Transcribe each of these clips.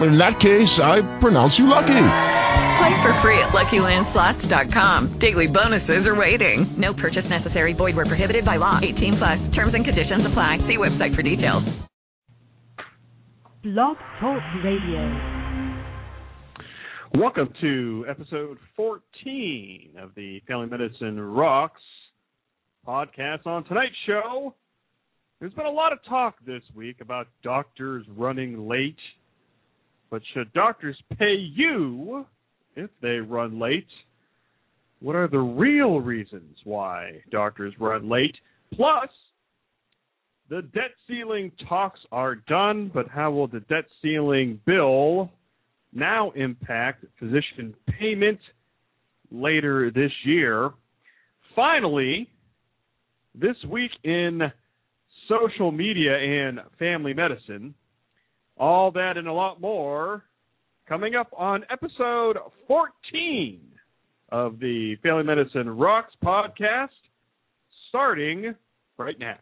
In that case, I pronounce you lucky. Play for free at LuckyLandSlots.com. Daily bonuses are waiting. No purchase necessary. Void where prohibited by law. 18 plus. Terms and conditions apply. See website for details. Blog Talk Radio. Welcome to episode 14 of the Family Medicine Rocks podcast. On tonight's show, there's been a lot of talk this week about doctors running late. But should doctors pay you if they run late? What are the real reasons why doctors run late? Plus, the debt ceiling talks are done, but how will the debt ceiling bill now impact physician payment later this year? Finally, this week in social media and family medicine, all that and a lot more coming up on episode 14 of the Family Medicine Rocks podcast, starting right now.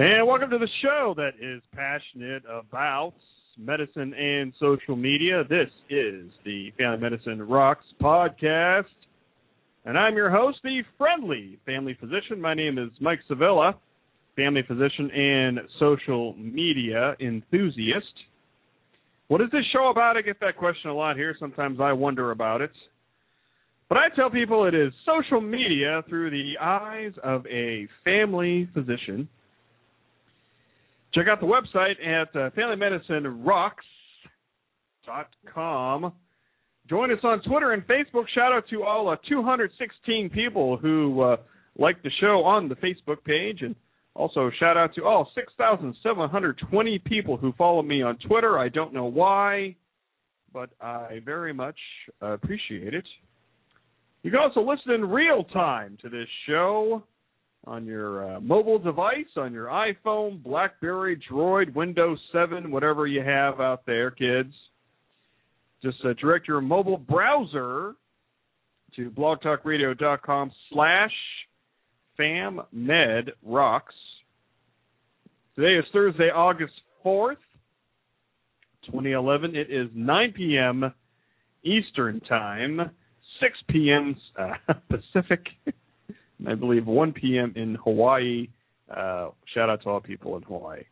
And welcome to the show that is passionate about medicine and social media. This is the Family Medicine Rocks podcast. And I'm your host, the friendly family physician. My name is Mike Sevilla, family physician and social media enthusiast. What is this show about? I get that question a lot here. Sometimes I wonder about it. But I tell people it is social media through the eyes of a family physician. Check out the website at uh, FamilyMedicineRocks.com. Join us on Twitter and Facebook. Shout out to all uh, 216 people who uh, like the show on the Facebook page. And also shout out to all 6,720 people who follow me on Twitter. I don't know why, but I very much appreciate it. You can also listen in real time to this show on your uh, mobile device, on your iPhone, BlackBerry, Droid, Windows 7, whatever you have out there, kids. Just uh, direct your mobile browser to blogtalkradio.com slash fammedrocks. Today is Thursday, August 4th, 2011. It is 9 p.m. Eastern Time, 6 p.m. Uh, Pacific. I believe 1 p.m. in Hawaii. Uh, shout out to all people in Hawaii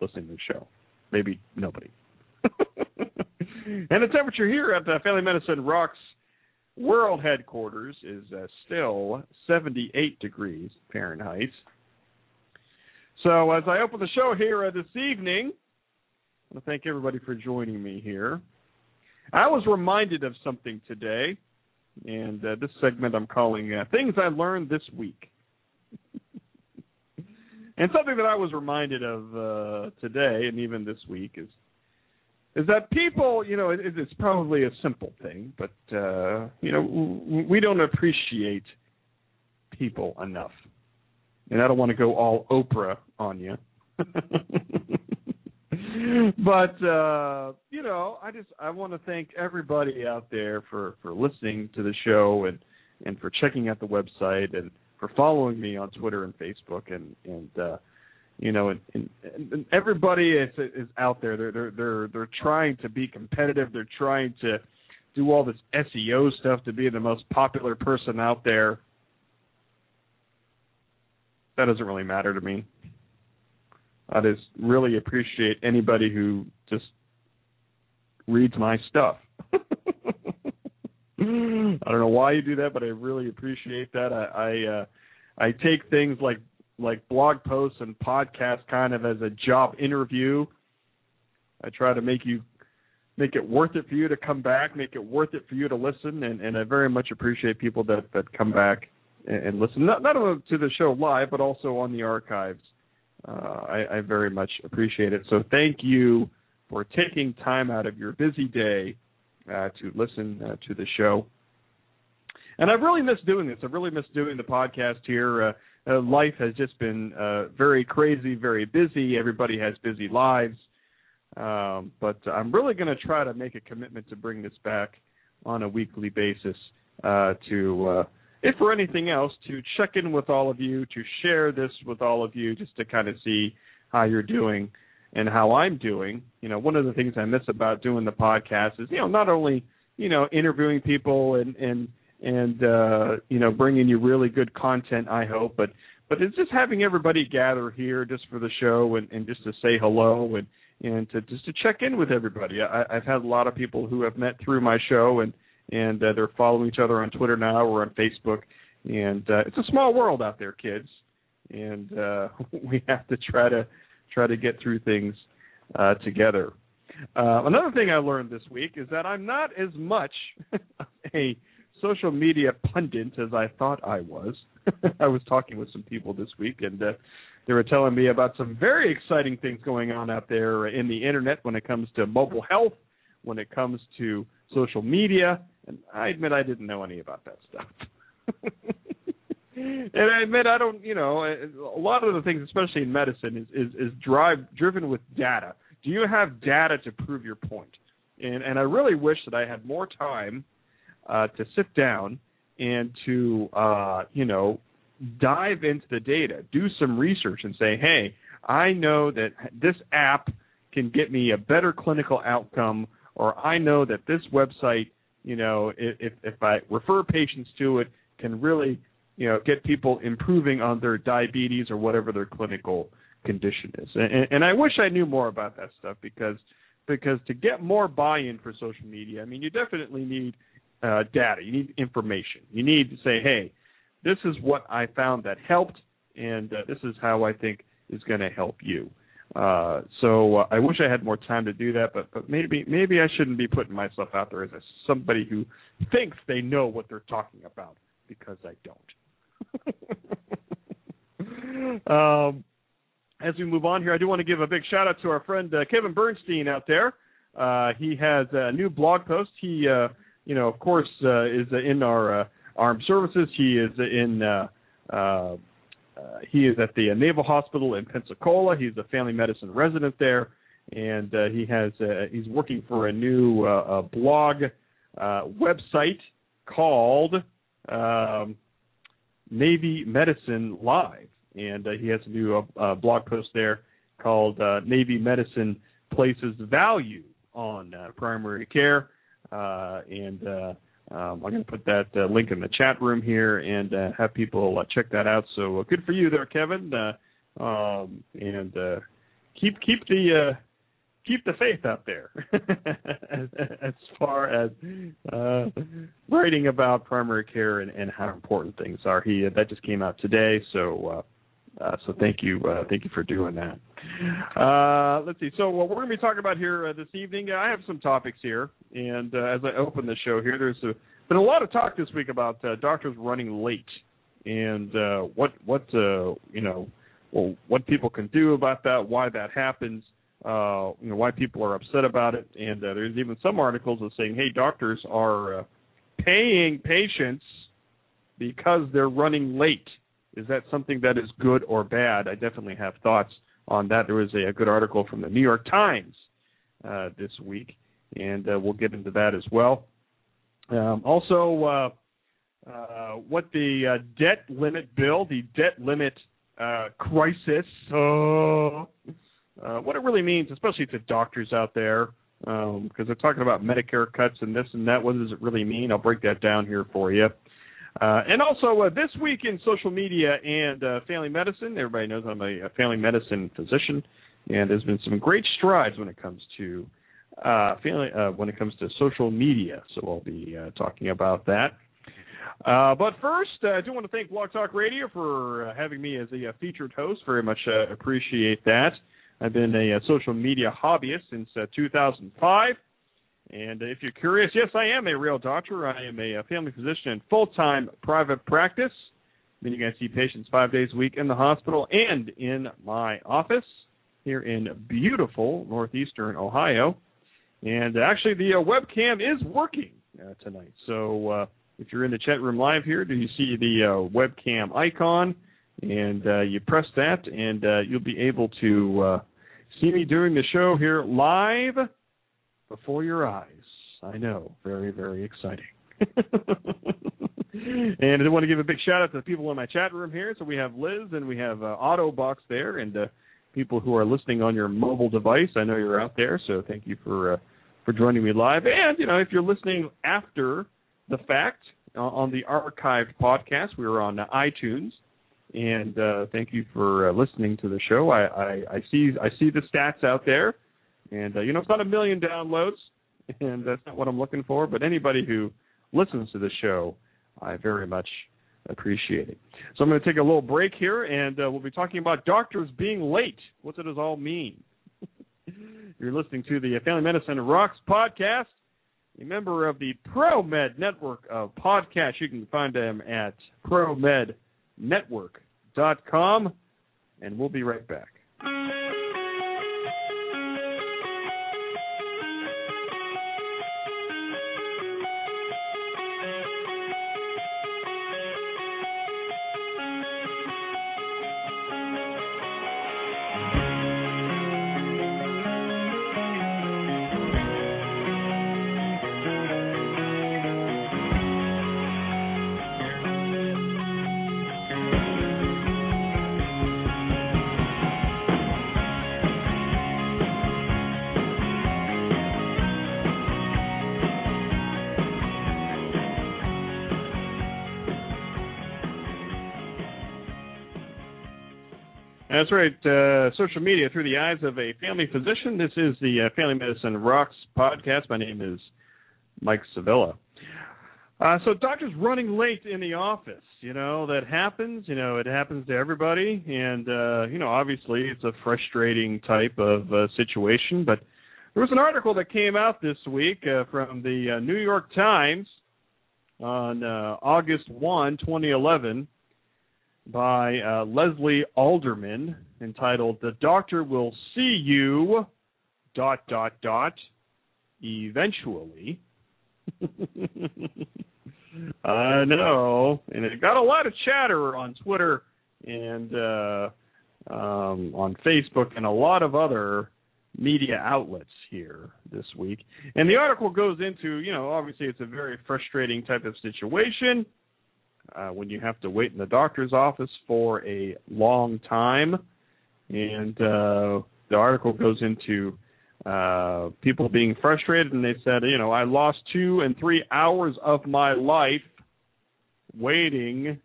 listening to the show. Maybe nobody. and the temperature here at the Family Medicine Rocks World Headquarters is uh, still 78 degrees Fahrenheit. So as I open the show here uh, this evening, I want to thank everybody for joining me here. I was reminded of something today and uh, this segment I'm calling uh, Things I Learned This Week. and something that I was reminded of uh, today and even this week is is that people, you know, it, it's probably a simple thing, but uh, you know, we don't appreciate people enough. And I don't want to go all Oprah on you. but uh, you know, I just I want to thank everybody out there for for listening to the show and and for checking out the website and for following me on Twitter and Facebook and and uh, you know and, and, and everybody is is out there. They're they're they're they're trying to be competitive. They're trying to do all this SEO stuff to be the most popular person out there. That doesn't really matter to me. I just really appreciate anybody who just reads my stuff. I don't know why you do that, but I really appreciate that. I I, uh, I take things like like blog posts and podcasts kind of as a job interview. I try to make you make it worth it for you to come back, make it worth it for you to listen, and, and I very much appreciate people that that come back and, and listen not not only to the show live but also on the archives uh, I, I very much appreciate it. So thank you for taking time out of your busy day uh, to listen uh, to the show. And I've really missed doing this. I've really missed doing the podcast here. Uh, uh, life has just been uh, very crazy, very busy. Everybody has busy lives. Um, but I'm really going to try to make a commitment to bring this back on a weekly basis to if for anything else, to check in with all of you, to share this with all of you, just to kind of see how you're doing and how I'm doing. You know, one of the things I miss about doing the podcast is, you know, not only you know interviewing people and and and uh, you know bringing you really good content. I hope, but but it's just having everybody gather here just for the show and, and just to say hello and and to just to check in with everybody. I, I've had a lot of people who have met through my show and and uh, they're following each other on Twitter now or on Facebook. And uh, it's a small world out there, kids, and uh, we have to try to try to get through things uh, together. Uh, another thing I learned this week is that I'm not as much a social media pundit as I thought I was. I was talking with some people this week, and uh, they were telling me about some very exciting things going on out there in the internet when it comes to mobile health, when it comes to social media, and I admit I didn't know any about that stuff. and I admit I don't, you know, a lot of the things, especially in medicine, is is, is drive driven with data. Do you have data to prove your point? And and I really wish that I had more time uh, to sit down and to uh, you know dive into the data, do some research, and say, hey, I know that this app can get me a better clinical outcome, or I know that this website you know, if if I refer patients to it, can really, you know, get people improving on their diabetes or whatever their clinical condition is. And, and I wish I knew more about that stuff because because to get more buy-in for social media, I mean, you definitely need uh, data. You need information. You need to say, hey, this is what I found that helped, and uh, this is how I think is going to help you. Uh, so uh, I wish I had more time to do that, but but maybe maybe I shouldn't be putting myself out there as a, somebody who thinks they know what they're talking about because I don't. um, as we move on here, I do want to give a big shout out to our friend uh, Kevin Bernstein out there. Uh, he has a new blog post. He, uh, you know, of course, uh, is in our uh, armed services. He is in uh, uh, uh, he is at the Naval Hospital in Pensacola. He's a family medicine resident there, and uh, he has uh, he's working for a new uh, blog uh, website called um, Navy Medicine Live, and uh, he has a new blog post there called Navy Medicine Places Value on Primary Care, and um, I'm going to put that uh, link in the chat room here and uh, have people uh, check that out. So uh, good for you there, Kevin. Uh, um, and uh, keep keep the keep the faith out there as, as, far as writing about primary care and, and, how important things are. He that just came out today, so uh, so thank you, uh, thank you for doing that. Uh, let's see. So what we're going to be talking about here uh, this evening, I have some topics here, and uh, as I open the show here, there's a, been a lot of talk this week about doctors running late, and what what you know, well, what people can do about that, why that happens. you know why people are upset about it, and there's even some articles that saying, "Hey, doctors are paying patients because they're running late." Is that something that is good or bad? I definitely have thoughts on that. There was a, a good article from the New York Times uh, this week, and uh, we'll get into that as well. Um, also, uh, uh, what the uh, debt limit bill, the debt limit crisis, what it really means, especially to doctors out there, because um, they're talking about Medicare cuts and this and that. What does it really mean? I'll break that down here for you. Uh, and also, uh, this week in social media and uh, family medicine, everybody knows I'm a, a, family medicine physician, and there's been some great strides when it comes to uh, family, uh, when it comes to social media. So I'll be uh, talking about that. but first, I do want to thank Blog Talk Radio for having me as a featured host. Very much appreciate that. I've been a, a social media hobbyist since 2005. And if you're curious, yes, I am a real doctor. I am a, family physician in full time private practice, meaning I see patients five days a week in the hospital and in my office here in beautiful northeastern Ohio. And actually, the uh, webcam is working uh, tonight. So uh, if you're in the chat room live here, do you see the uh, webcam icon? And uh, you press that, and uh, you'll be able to see me doing the show here live before your eyes. I know, very, very exciting. and I want to give a big shout out to the people in my chat room here. So we have Liz and we have uh, Autobox there, and uh, people who are listening on your mobile device. I know you're out there, so thank you for uh, for joining me live. And you know, if you're listening after the fact uh, on the archived podcast, we are on iTunes. And uh, thank you for uh, listening to the show. I, I, I see I see the stats out there and uh, you know, it's not a million downloads, and that's not what I'm looking for. But anybody who listens to the show, I very much appreciate it. So I'm going to take a little break here, and uh, we'll be talking about doctors being late. What does it all mean? You're listening to the Family Medicine Rocks podcast, a member of the ProMed network of podcasts. You can find them at promednetwork.com, and we'll be right back. That's right. Uh, social media through the eyes of a family physician. This is the uh, Family Medicine Rocks podcast. My name is Mike Sevilla. Uh, so doctors running late in the office, you know, that happens. You know, it happens to everybody, and uh, you know, obviously, it's a frustrating type of uh, situation. But there was an article that came out this week uh, from the uh, New York Times on uh, August 1, 2011 by uh, Leslie Alderman entitled "The Doctor Will See You." Dot dot dot. Eventually. I know, and it got a lot of chatter on Twitter and uh, um, on Facebook and a lot of other media outlets here this week. And the article goes into, you know, obviously it's a very frustrating type of situation uh, when you have to wait in the doctor's office for a long time. And uh, the article goes into uh, people being frustrated, and they said, you know, I lost two and three hours of my life waiting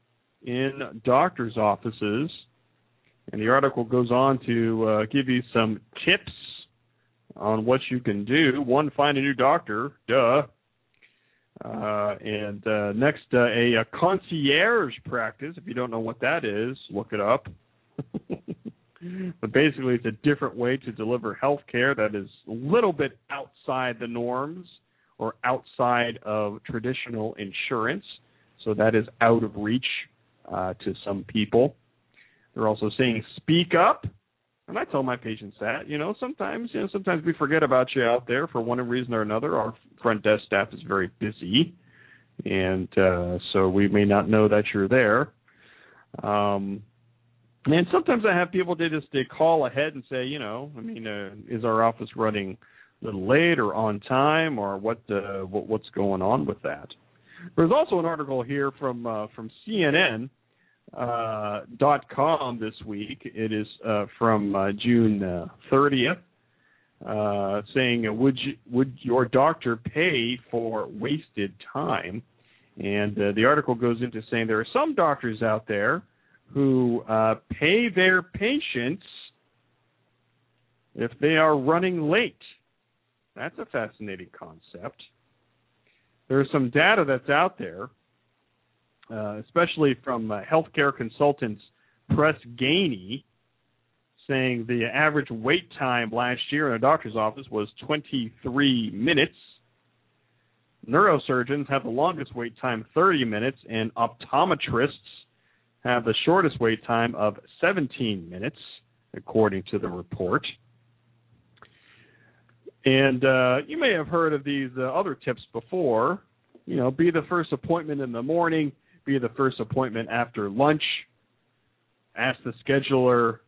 in doctor's offices. And the article goes on to uh, give you some tips on what you can do. One, find a new doctor. Duh. Uh, and uh, next, uh, a, a, concierge practice. If you don't know what that is, look it up. but basically, it's a different way to deliver health care that is a little bit outside the norms or outside of traditional insurance. So that is out of reach uh, to some people. They're also saying speak up. And I tell my patients that, you know, sometimes, you know, sometimes we forget about you out there for one reason or another. Our front desk staff is very busy, and uh, so we may not know that you're there. Um, And sometimes I have people they just they call ahead and say, you know, I mean, uh, is our office running a little late or on time or what uh, what what's going on with that? There's also an article here from uh, from CNN uh, dot com this week. It is uh, from uh, June uh, 30th, uh, saying, uh, "Would you, would your doctor pay for wasted time?" And the article goes into saying there are some doctors out there who pay their patients if they are running late. That's a fascinating concept. There's some data that's out there, uh, especially from uh, healthcare consultants Press Ganey, saying the average wait time last year in a doctor's office was 23 minutes. Neurosurgeons have the longest wait time, 30 minutes, and optometrists have the shortest wait time of 17 minutes, according to the report. And uh, you may have heard of these uh, other tips before. You know, be the first appointment in the morning, be the first appointment after lunch. Ask the scheduler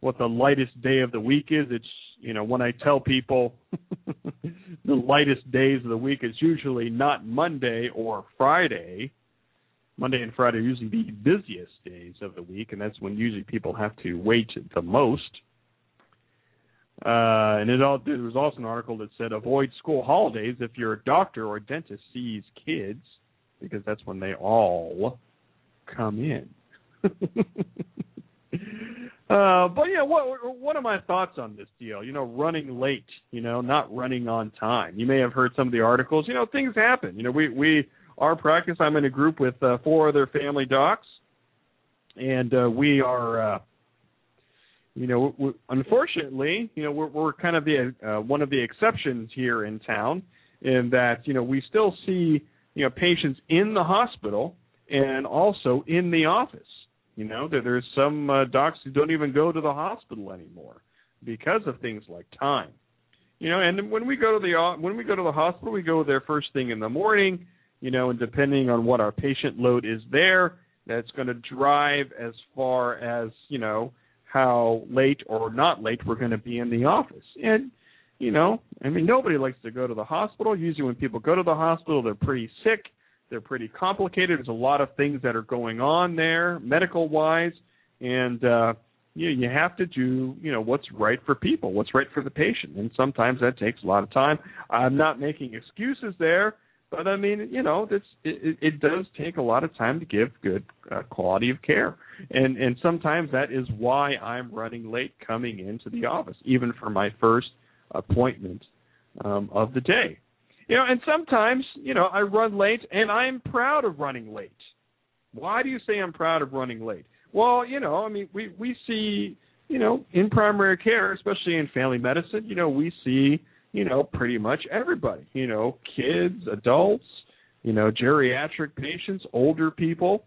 what the lightest day of the week is. It's, you know, when I tell people the lightest days of the week, is usually not Monday or Friday. Monday and Friday are usually the busiest days of the week, and that's when usually people have to wait the most. Uh, and it all, there was also an article that said avoid school holidays if your doctor or dentist sees kids, because that's when they all come in. uh, but yeah, what what are my thoughts on this deal? You know, running late. You know, not running on time. You may have heard some of the articles. You know, things happen. You know, we we our practice. I'm in a group with uh, four other family docs, and uh, we are. Uh, you know, we, unfortunately, you know, we're, we're kind of the uh, one of the exceptions here in town, in that you know we still see you know patients in the hospital and also in the office. You know, there, there's some uh, docs who don't even go to the hospital anymore because of things like time. You know, and when we go to the when we go to the hospital, we go there first thing in the morning. You know, and depending on what our patient load is there, that's going to drive as far as you know how late or not late we're going to be in the office. And, you know, I mean, nobody likes to go to the hospital. Usually, when people go to the hospital, they're pretty sick, they're pretty complicated. There's a lot of things that are going on there, medical wise, and uh, you you have to do you know what's right for people, what's right for the patient, and sometimes that takes a lot of time. I'm not making excuses there. But I mean, you know, this it, it does take a lot of time to give good uh, quality of care, and and sometimes that is why I'm running late coming into the office, even for my first appointment um, of the day. You know, and sometimes you know I run late, and I'm proud of running late. Why do you say I'm proud of running late? Well, you know, I mean, we we see, you know, in primary care, especially in family medicine, you know, we see you know, pretty much everybody, you know, kids, adults, you know, geriatric patients, older people.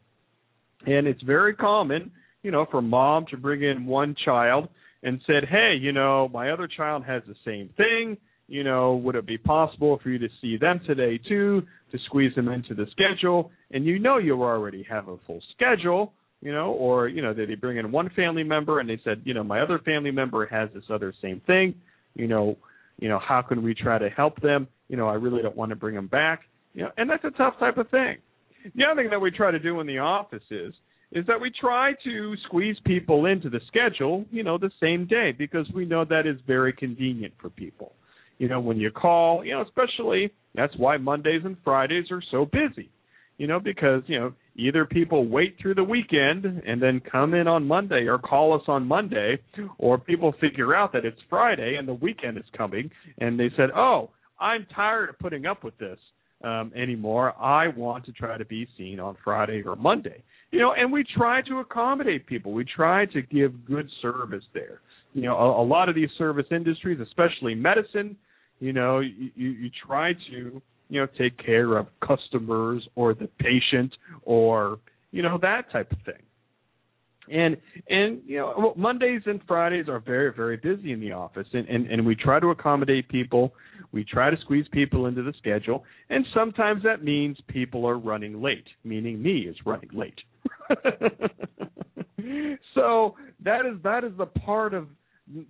And it's very common, you know, for mom to bring in one child and said, "Hey, you know, my other child has the same thing. You know, would it be possible for you to see them today too, to squeeze them into the schedule?" And you know you already have a full schedule, you know, or you know, they bring in one family member and they said, you know, my other family member has this other same thing, you know, you know, how can we try to help them? You know, I really don't want to bring them back. You know, and that's a tough type of thing. The other thing that we try to do in the office is is that we try to squeeze people into the schedule, you know, the same day because we know that is very convenient for people. You know, when you call, you know, especially that's why Mondays and Fridays are so busy. You know, because, you know, either people wait through the weekend and then come in on Monday or call us on Monday, or people figure out that it's Friday and the weekend is coming and they said, "Oh, I'm tired of putting up with this um, anymore. I want to try to be seen on Friday or Monday." You know, and we try to accommodate people. We try to give good service there. You know, a, a lot of these service industries, especially medicine, you know, you, you, you try to you know take care of customers or the patient or you know that type of thing and and you know mondays and fridays are very very busy in the office. And, and and we try to accommodate people. We try to squeeze people into the schedule. And sometimes that means people are running late meaning me is running late. So that is that is the part of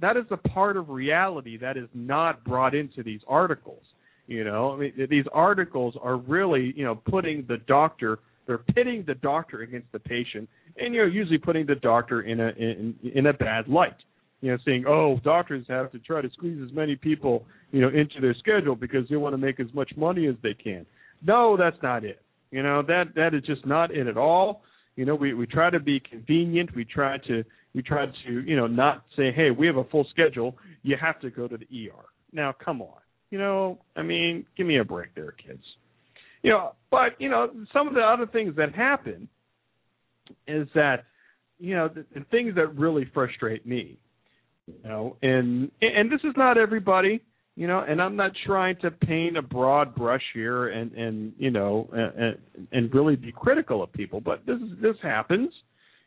that is the part of reality that is not brought into these articles. You know, I mean, these articles are really, you know, putting the doctor, they're pitting the doctor against the patient, and you're usually putting the doctor in a in, in a bad light. You know, saying, oh, doctors have to try to squeeze as many people, you know, into their schedule because they want to make as much money as they can. No, that's not it. You know, that that is just not it at all. You know, we we try to be convenient. We try to we try to you know not say, hey, we have a full schedule. You have to go to the ER. Now, come on. You know, I mean, give me a break there, kids. You know, but you know, some of the other things that happen is that you know the, the things that really frustrate me. You know, and and this is not everybody you know and i'm not trying to paint a broad brush here and and you know and, and really be critical of people but this this happens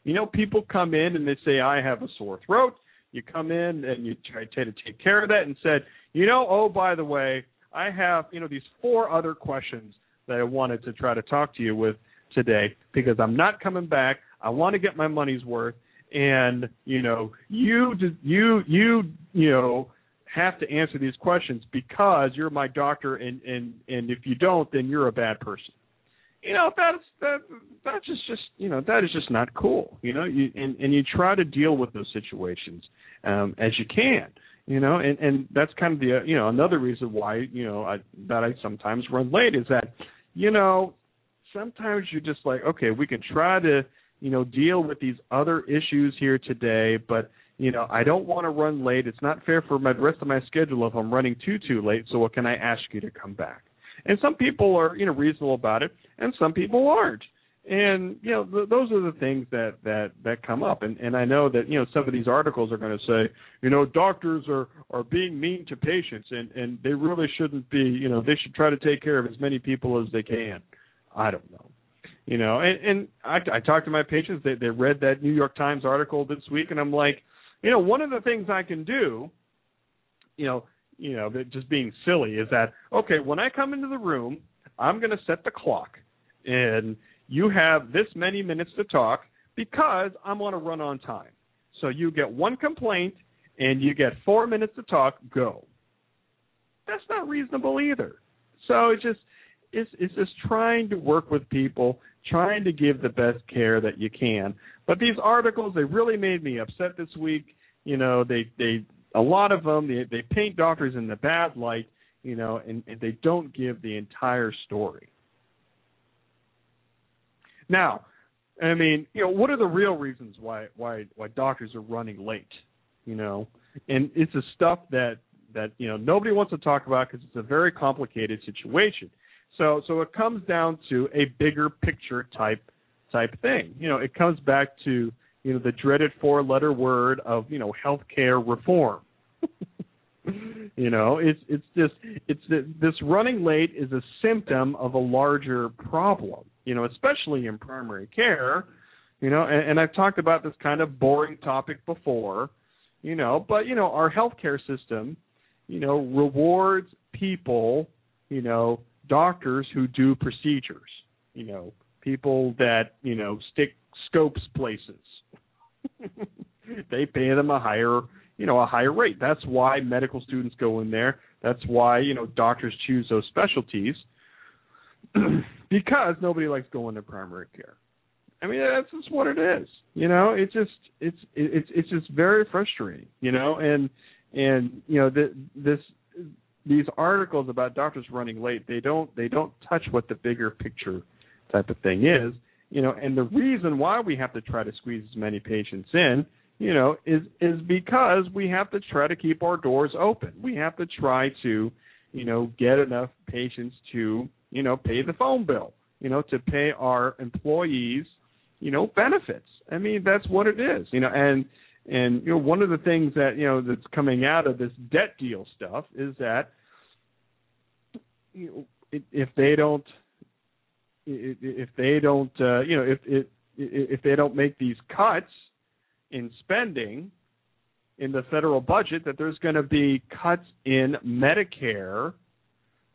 you know people come in and they say i have a sore throat you come in and you try to take care of that and said you know oh by the way i have you know these four other questions that i wanted to try to talk to you with today because i'm not coming back. I want to get my money's worth. And you know you you you you know have to answer these questions because you're my doctor and and and if you don't then you're a bad person. You know that's that that's just just you know that is just not cool. You know you and and you try to deal with those situations um as you can you know and and that's kind of the uh, you know another reason why you know I that I sometimes run late is that you know sometimes you're just like okay we can try to you know deal with these other issues here today but you know, I don't want to run late. It's not fair for my, rest of my schedule if I'm running too too late. So what can I ask you to come back? And some people are you know reasonable about it, and some people aren't. And you know, th- those are the things that that that come up. And and I know that you know some of these articles are going to say, you know, doctors are are being mean to patients, and and they really shouldn't be. You know, they should try to take care of as many people as they can. I don't know you know and and i i talked to my patients they they read that new york times article this week and i'm like you know, one of the things I can do, you know, you know, just being silly is that okay, when I come into the room, I'm going to set the clock, and you have this many minutes to talk because I'm going to run on time. So you get one complaint and you get four minutes to talk. Go. That's not reasonable either. So it's just it's it's just trying to work with people, trying to give the best care that you can. But these articles, they really made me upset this week. You know, they they a lot of them they they paint doctors in the bad light. You know, and, and they don't give the entire story. Now, I mean, you know, what are the real reasons why why why doctors are running late? You know, and it's the stuff that that you know nobody wants to talk about because it's a very complicated situation. So so it comes down to a bigger picture type type thing. You know, it comes back to you know the dreaded four letter word of you know healthcare reform. you know, it's it's just it's this running late is a symptom of a larger problem. You know, especially in primary care. You know, and, and I've talked about this kind of boring topic before. You know, but you know our healthcare system, you know, rewards people, you know, doctors who do procedures, you know, people that, you know, stick scopes places. they pay them a higher, you know, a higher rate. That's why medical students go in there. That's why, you know, doctors choose those specialties because nobody likes going to primary care. I mean, that's just what it is. You know, it's just it's it's it's just very frustrating. You know, and and you know the, this these articles about doctors running late they don't they don't touch what the bigger picture type of thing is you know and the reason why we have to try to squeeze as many patients in you know is is because we have to try to keep our doors open we have to try to you know get enough patients to you know pay the phone bill you know to pay our employees you know benefits i mean that's what it is you know and and you know, one of the things that you know that's coming out of this debt deal stuff is that you know, if they don't, if they don't, uh, you know, if if if they don't make these cuts in spending in the federal budget, that there's going to be cuts in Medicare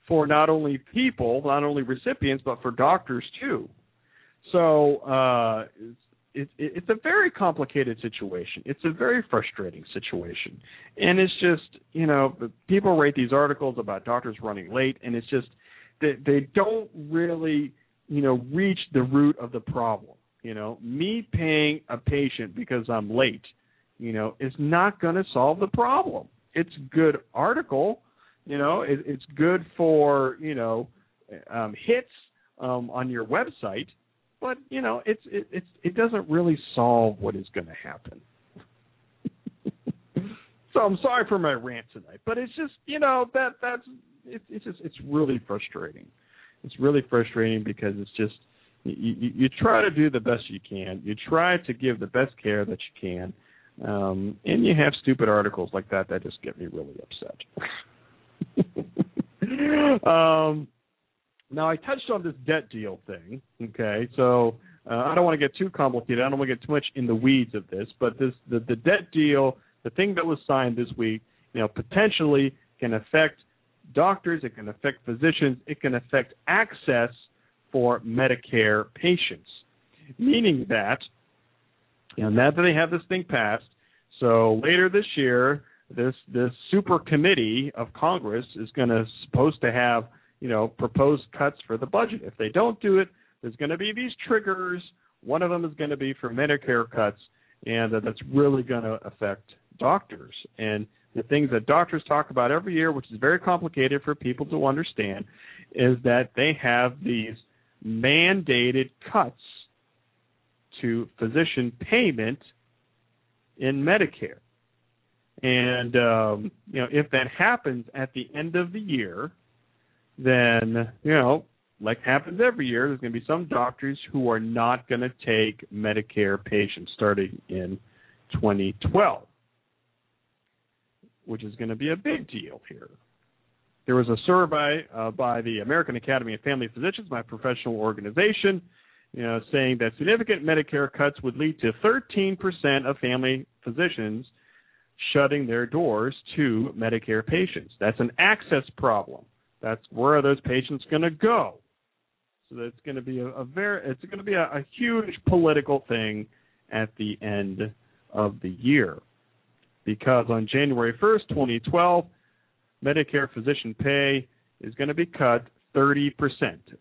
for not only people, not only recipients, but for doctors too. So uh, it, it, it's a very complicated situation. It's a very frustrating situation, and it's just you know people write these articles about doctors running late, and it's just they they don't really you know reach the root of the problem. You know, me paying a patient because I'm late, you know, is not going to solve the problem. It's good article, you know, it, it's good for you know um, hits um, on your website, but you know, it's it, it's it doesn't really solve what is going to happen. so I'm sorry for my rant tonight, but it's just you know that that's it, it's just it's really frustrating. It's really frustrating because it's just you, you, try to do the best you can. You try to give the best care that you can, um, and you have stupid articles like that that just get me really upset. um, now I touched on this debt deal thing. Okay, so uh, I don't want to get too complicated. I don't want to get too much in the weeds of this, but this the, the debt deal, the thing that was signed this week, you know, potentially can affect doctors, it can affect physicians, it can affect access for Medicare patients. Meaning that, you know, now that they have this thing passed, so later this year, this this super committee of Congress is going to supposed to have you know proposed cuts for the budget. If they don't do it, there's going to be these triggers. One of them is going to be for Medicare cuts, and uh, that's really going to affect doctors. And the things that doctors talk about every year, which is very complicated for people to understand, is that they have these mandated cuts to physician payment in Medicare. And um, you know, if that happens at the end of the year, then you know, like happens every year, there's going to be some doctors who are not going to take Medicare patients starting in 2012 which is going to be a big deal here. There was a survey uh, by the American Academy of Family Physicians, my professional organization, you know, saying that significant Medicare cuts would lead to 13% of family physicians shutting their doors to Medicare patients. That's an access problem. That's where are those patients going to go? So that's going to be a, a very, it's going to be a, a huge political thing at the end of the year because on January 1st, 2012, Medicare physician pay is going to be cut 30%,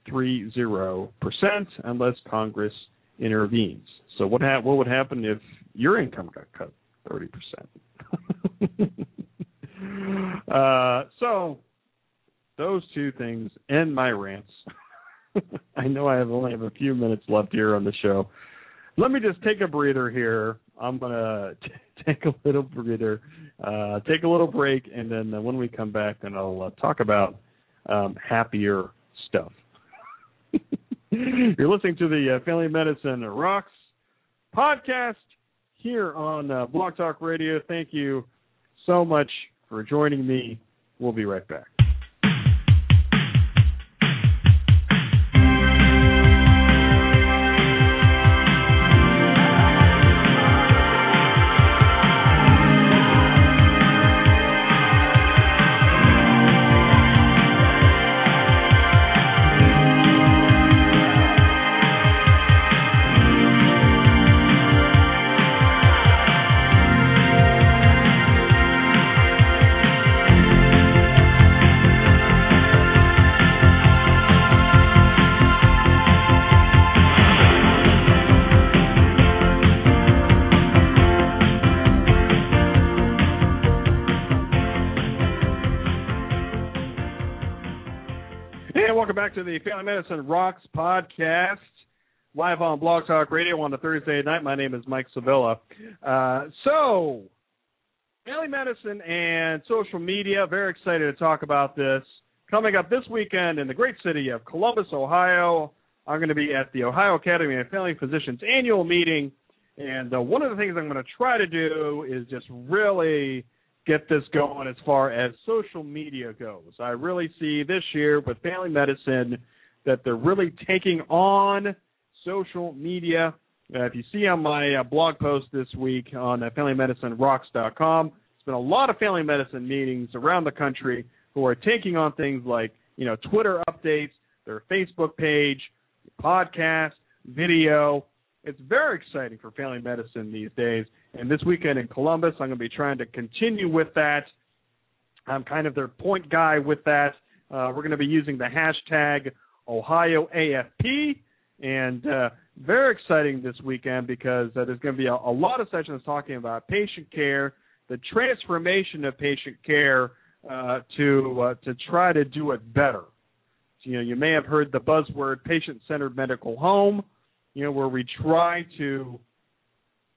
30%, unless Congress intervenes. So what ha- what would happen if your income got cut 30%? uh, so those two things end my rants. I know I have only have a few minutes left here on the show. Let me just take a breather here I'm gonna t- take a little breather, uh, take a little break, and then uh, when we come back, then I'll uh, talk about um, happier stuff. You're listening to the uh, Family Medicine Rocks podcast here on uh, Blog Talk Radio. Thank you so much for joining me. We'll be right back. To the Family Medicine Rocks podcast, live on Blog Talk Radio on a Thursday night. My name is Mike Sevilla. Uh, so, family medicine and social media. Very excited to talk about this. Coming up this weekend in the great city of Columbus, Ohio, I'm going to be at the Ohio Academy of Family Physicians annual meeting. And uh, one of the things I'm going to try to do is just really get this going as far as social media goes. I really see this year with family medicine that they're really taking on social media. Uh, if you see on my uh, blog post this week on uh, FamilyMedicineRocks.com, there's been a lot of family medicine meetings around the country who are taking on things like you know Twitter updates, their Facebook page, podcast, video, it's very exciting for family medicine these days. And this weekend in Columbus, I'm going to be trying to continue with that. I'm kind of their point guy with that. Uh, we're going to be using the hashtag OhioAFP, and uh, very exciting this weekend because uh, there's going to be a, a lot of sessions talking about patient care, the transformation of patient care uh, to uh, to try to do it better. So, you know, you may have heard the buzzword patient-centered medical home. You know, where we try to,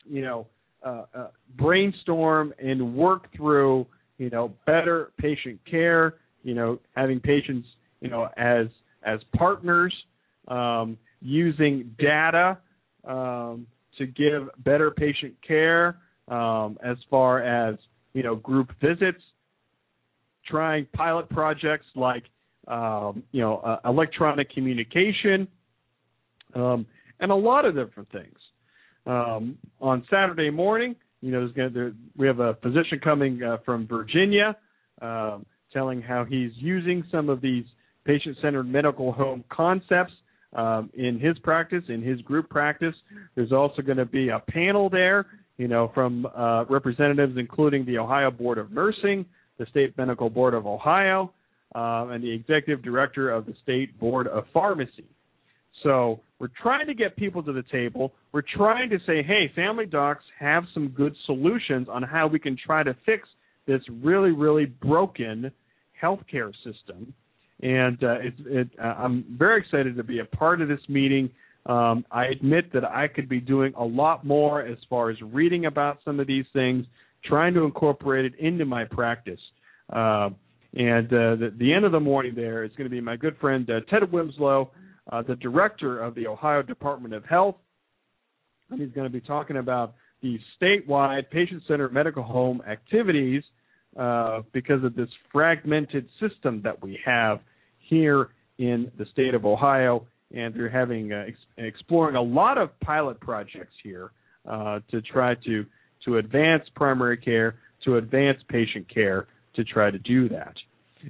you know, uh, uh, brainstorm and work through, you know, better patient care. You know, having patients, you know, as as partners, um, using data um, to give better patient care um, as far as you know group visits, trying pilot projects like um, you know uh, electronic communication, um, and a lot of different things. Um, on Saturday morning, you know, gonna, there, we have a physician coming uh, from Virginia um, telling how he's using some of these patient-centered medical home concepts um, in his practice, in his group practice. There's also going to be a panel there, you know, from uh, representatives including the Ohio Board of Nursing, the State Medical Board of Ohio, uh, and the executive director of the State Board of Pharmacy. So we're trying to get people to the table. We're trying to say, hey, family docs have some good solutions on how we can try to fix this really, really broken healthcare system. And uh, it, it, uh, I'm very excited to be a part of this meeting. Um, I admit that I could be doing a lot more as far as reading about some of these things, trying to incorporate it into my practice. Uh, and uh, the, the end of the morning there is going to be my good friend uh, Ted Wymyslo, uh, the director of the Ohio Department of Health. And he's going to be talking about the statewide patient centered medical home activities uh, because of this fragmented system that we have here in the state of Ohio. And they're having uh, ex- exploring a lot of pilot projects here uh, to try to to advance primary care, to advance patient care, to try to do that.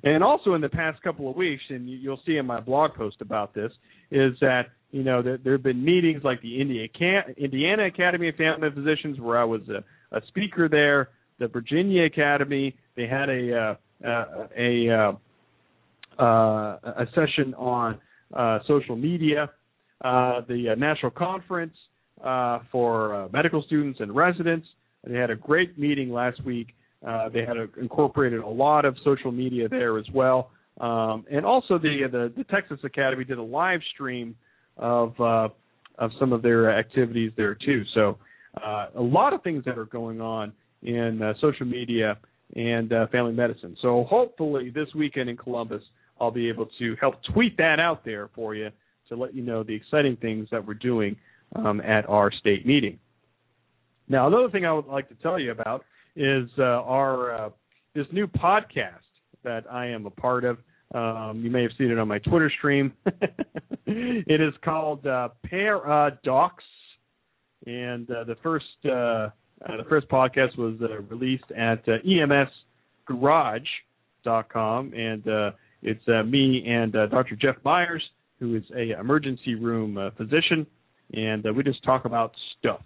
And also in the past couple of weeks, and you'll see in my blog post about this, is that you know there, there have been meetings like the Indiana Academy of Family Physicians, where I was a, a speaker there the Virginia Academy. They had a uh, uh, a uh, uh, a session on uh, social media. The national conference for medical students and residents. They had a great meeting last week. Uh, they had a, incorporated a lot of social media there as well, um, and also the, the the Texas Academy did a live stream of uh, of some of their activities there too. So uh, a lot of things that are going on in uh, social media and uh, family medicine. So hopefully this weekend in Columbus, I'll be able to help tweet that out there for you to let you know the exciting things that we're doing um, at our state meeting. Now, another thing I would like to tell you about is uh, our uh, this new podcast that I am a part of. Um, you may have seen it on my Twitter stream. it is called uh, Paradox, and uh, the first uh, uh, the first podcast was uh, released at uh, emsgarage.com, and uh, it's me and Dr. Jeff Myers, who is a emergency room physician, and we just talk about stuff.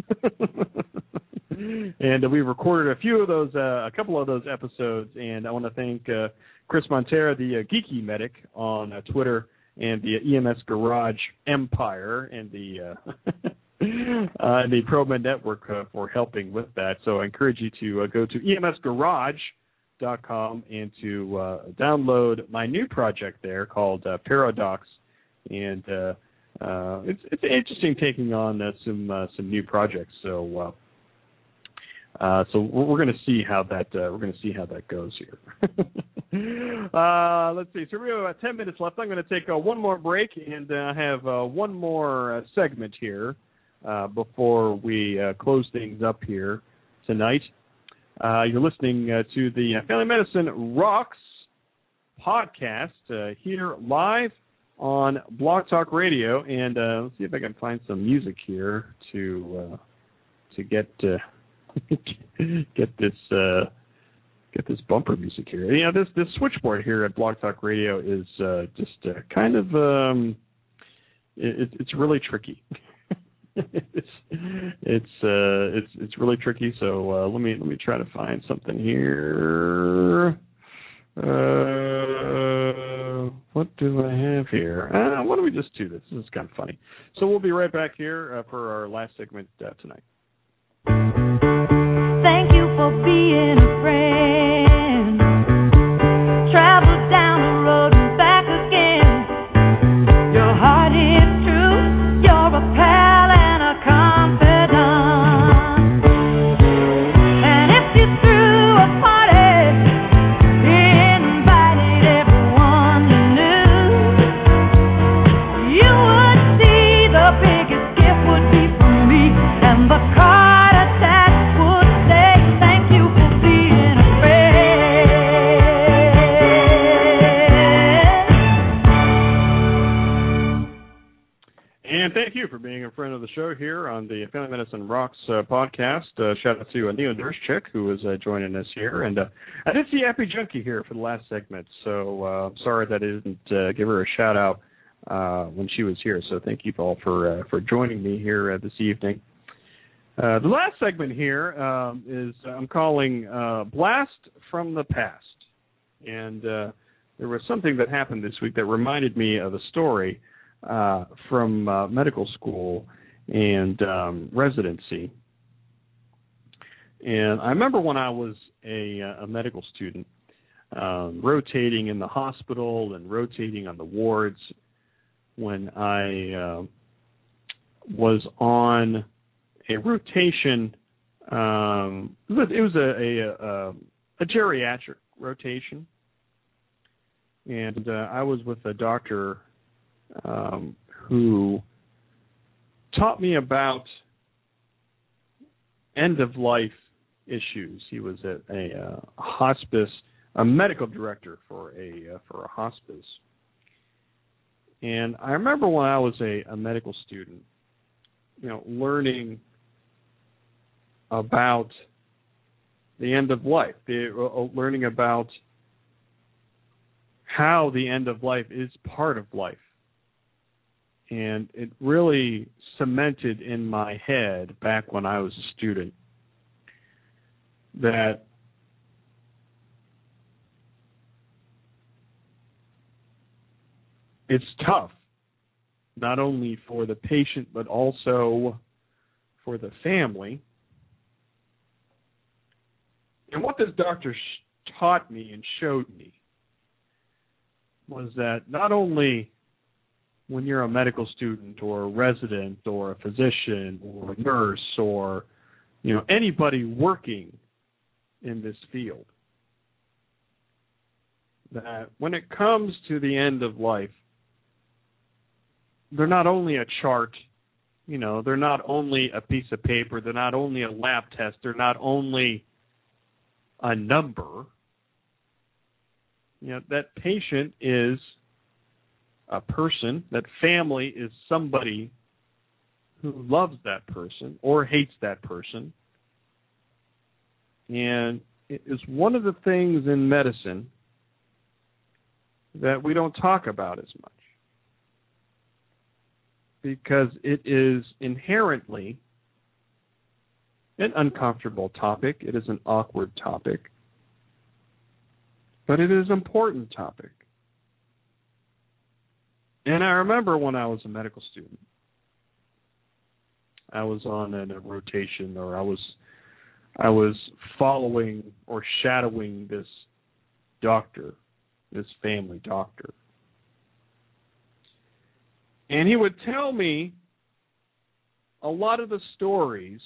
and uh, we recorded a few of those, uh, a couple of those episodes, and I want to thank uh, Chris Montera, the uh, Geeky Medic, on uh, Twitter, and the EMS Garage Empire, and the uh, uh, the ProMed Network uh, for helping with that. So I encourage you to uh, go to emsgarage.com and to uh, download my new project there called uh, Paradox. And uh, it's it's interesting taking on uh, some uh, some new projects. So uh, uh, so we're, going to see how that uh, we're going to see how that goes here. Uh, let's see. So we have about ten minutes left. I'm going to take uh, one more break and have one more segment here before we close things up here tonight. You're listening to the Family Medicine Rocks podcast here live on Blog Talk Radio, and uh, let's see if I can find some music here to to get get this get this bumper music here. You know, this this switchboard here at Blog Talk Radio is uh, just uh, kind of um, it, it's really tricky. it's it's uh it's it's really tricky. So uh, let me let me try to find something here. Do I have here? Uh, why don't we just do this? This is kind of funny. So we'll be right back here uh, for our last segment uh, tonight. Thank you for being a friend. Podcast. Uh, shout out to uh, Neil Nursechick, who is uh, joining us here. And uh, I did see Happy Junkie here for the last segment, so uh, I'm sorry that I didn't uh, give her a shout out when she was here. So thank you all for for joining me here this evening. The last segment here um, is I'm calling Blast from the Past. And there was something that happened this week that reminded me of a story from medical school and um, residency. And I remember when I was a, uh, a medical student, um, rotating in the hospital and rotating on the wards, when I uh, was on a rotation. Um, it was, a, a, a, a geriatric rotation, and uh, I was with a doctor um, who taught me about end of life issues. He was at a uh, hospice, a medical director for a uh, for a hospice. And I remember when I was a, a medical student, you know, learning about the end of life, the, uh, learning about how the end of life is part of life. And it really cemented in my head back when I was a student that it's tough, not only for the patient, but also for the family. And what this doctor taught me and showed me was that not only when you're a medical student or a resident or a physician or a nurse or you know anybody working in this field. That when it comes to the end of life they're not only a chart you know they're not only a piece of paper they're not only a lab test they're not only a number. You know that patient is a person that family is somebody who loves that person or hates that person and it is one of the things in medicine that we don't talk about as much because it is inherently an uncomfortable topic. It is an awkward topic. But it is an important topic. And I remember when I was a medical student, I was on a rotation or I was I was following or shadowing this doctor, this family doctor. And he would tell me a lot of the stories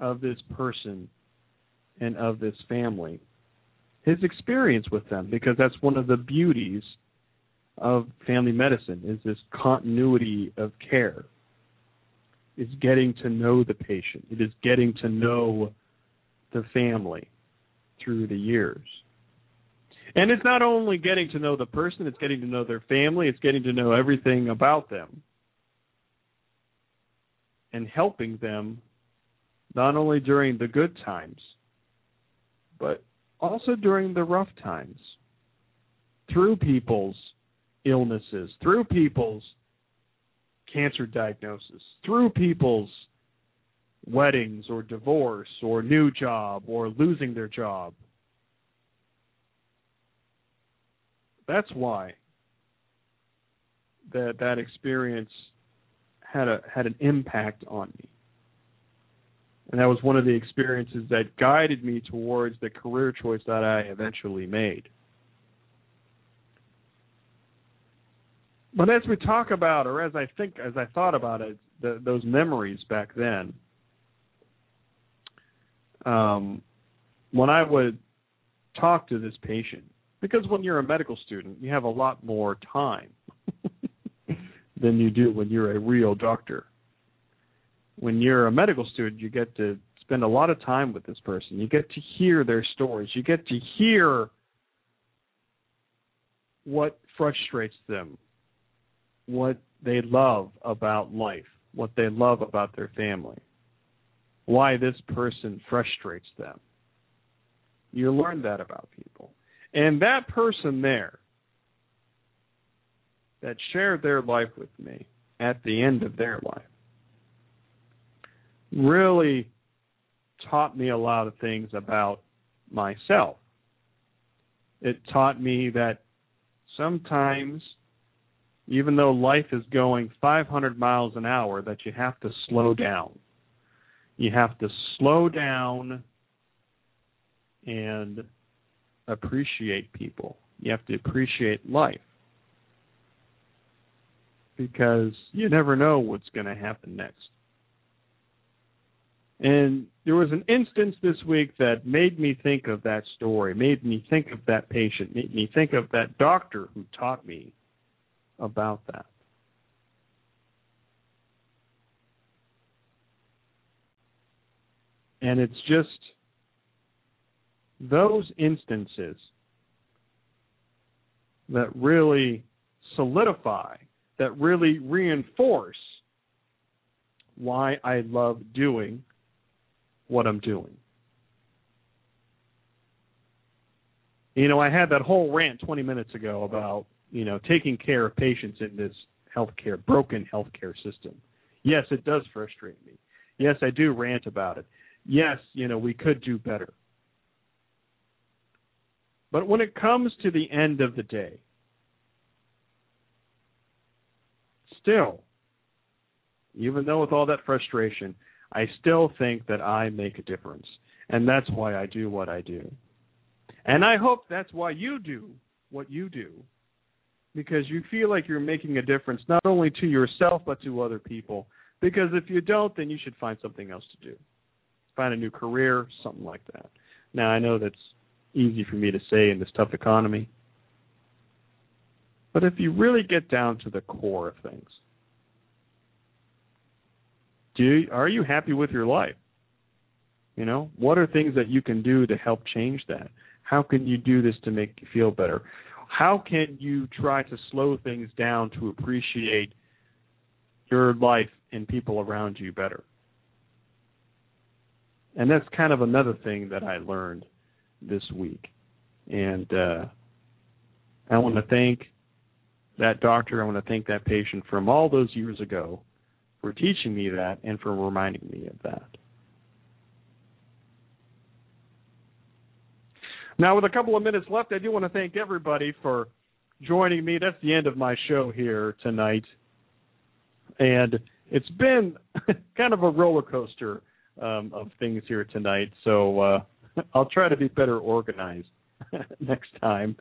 of this person and of this family, his experience with them, because that's one of the beauties of family medicine is this continuity of care. Is getting to know the patient. It is getting to know the family through the years. And it's not only getting to know the person, it's getting to know their family, it's getting to know everything about them. And helping them not only during the good times, but also during the rough times. Through people's illnesses, through people's cancer diagnosis, through people's weddings or divorce or new job or losing their job. That's why that that experience had a had an impact on me. And that was one of the experiences that guided me towards the career choice that I eventually made. But as we talk about, or as I think, as I thought about it, the, those memories back then, um, when I would talk to this patient, because when you're a medical student, you have a lot more time than you do when you're a real doctor. When you're a medical student, you get to spend a lot of time with this person. You get to hear their stories. You get to hear what frustrates them, what they love about life, what they love about their family, why this person frustrates them. You learn that about people. And that person there that shared their life with me at the end of their life really taught me a lot of things about myself. It taught me that sometimes, even though life is going 500 miles an hour, that you have to slow down. You have to slow down and appreciate people. You have to appreciate life because you never know what's going to happen next. And there was an instance this week that made me think of that story, made me think of that patient, made me think of that doctor who taught me about that. And it's just those instances that really solidify, that really reinforce why I love doing what I'm doing. You know, I had that whole rant 20 minutes ago about, you know, taking care of patients in this healthcare, broken healthcare system. Yes, it does frustrate me. Yes, I do rant about it. Yes, you know, we could do better. But when it comes to the end of the day, still, even though with all that frustration, I still think that I make a difference. And that's why I do what I do. And I hope that's why you do what you do. Because you feel like you're making a difference not only to yourself but to other people. Because if you don't, then you should find something else to do. Find a new career, something like that. Now, I know that's easy for me to say in this tough economy. But if you really get down to the core of things, do you, are you happy with your life? You know, what are things that you can do to help change that? How can you do this to make you feel better? How can you try to slow things down to appreciate your life and people around you better? And that's kind of another thing that I learned this week. And uh, I want to thank that doctor. I want to thank that patient from all those years ago for teaching me that and for reminding me of that. Now, with a couple of minutes left, I do want to thank everybody for joining me. That's the end of my show here tonight. And it's been kind of a roller coaster um, of things here tonight. So uh, I'll try to be better organized next time.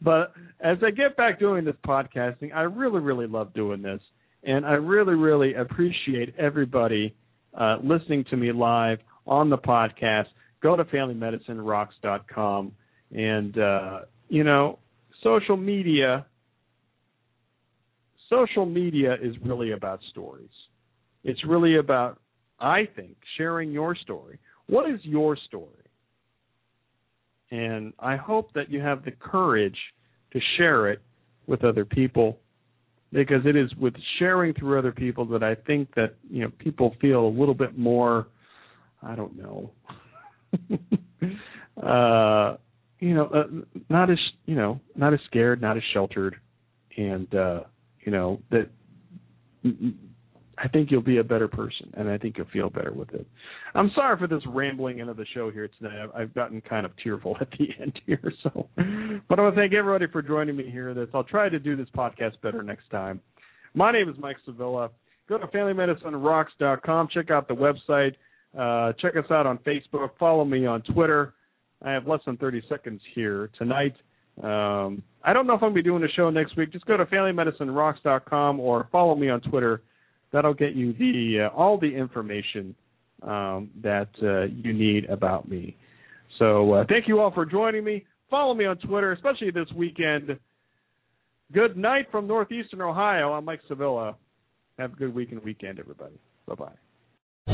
But as I get back doing this podcasting, I really, really love doing this. And I really, really appreciate everybody uh, listening to me live on the podcast. Go to FamilyMedicineRocks.com. And, uh, you know, social media. Social media is really about stories. It's really about, I think, sharing your story. What is your story? And I hope that you have the courage to share it with other people because it is with sharing through other people that I think that you know people feel a little bit more I don't know uh you know uh, not as you know not as scared not as sheltered and uh you know that I think you'll be a better person, and I think you'll feel better with it. I'm sorry for this rambling end of the show here today. I've, gotten kind of tearful at the end here, so. But I want to thank everybody for joining me here. This I'll try to do this podcast better next time. My name is Mike Sevilla. Go to FamilyMedicineRocks.com. Check out the website. Uh, check us out on Facebook. Follow me on Twitter. I have less than 30 seconds here tonight. Um, I don't know if I'm going to be doing a show next week. Just go to FamilyMedicineRocks.com or follow me on Twitter that'll get you the uh, all the information um, that uh, you need about me. So uh, thank you all for joining me. Follow me on Twitter, especially this weekend. Good night from northeastern Ohio. I'm Mike Sevilla. Have a good week and weekend, everybody. Bye bye.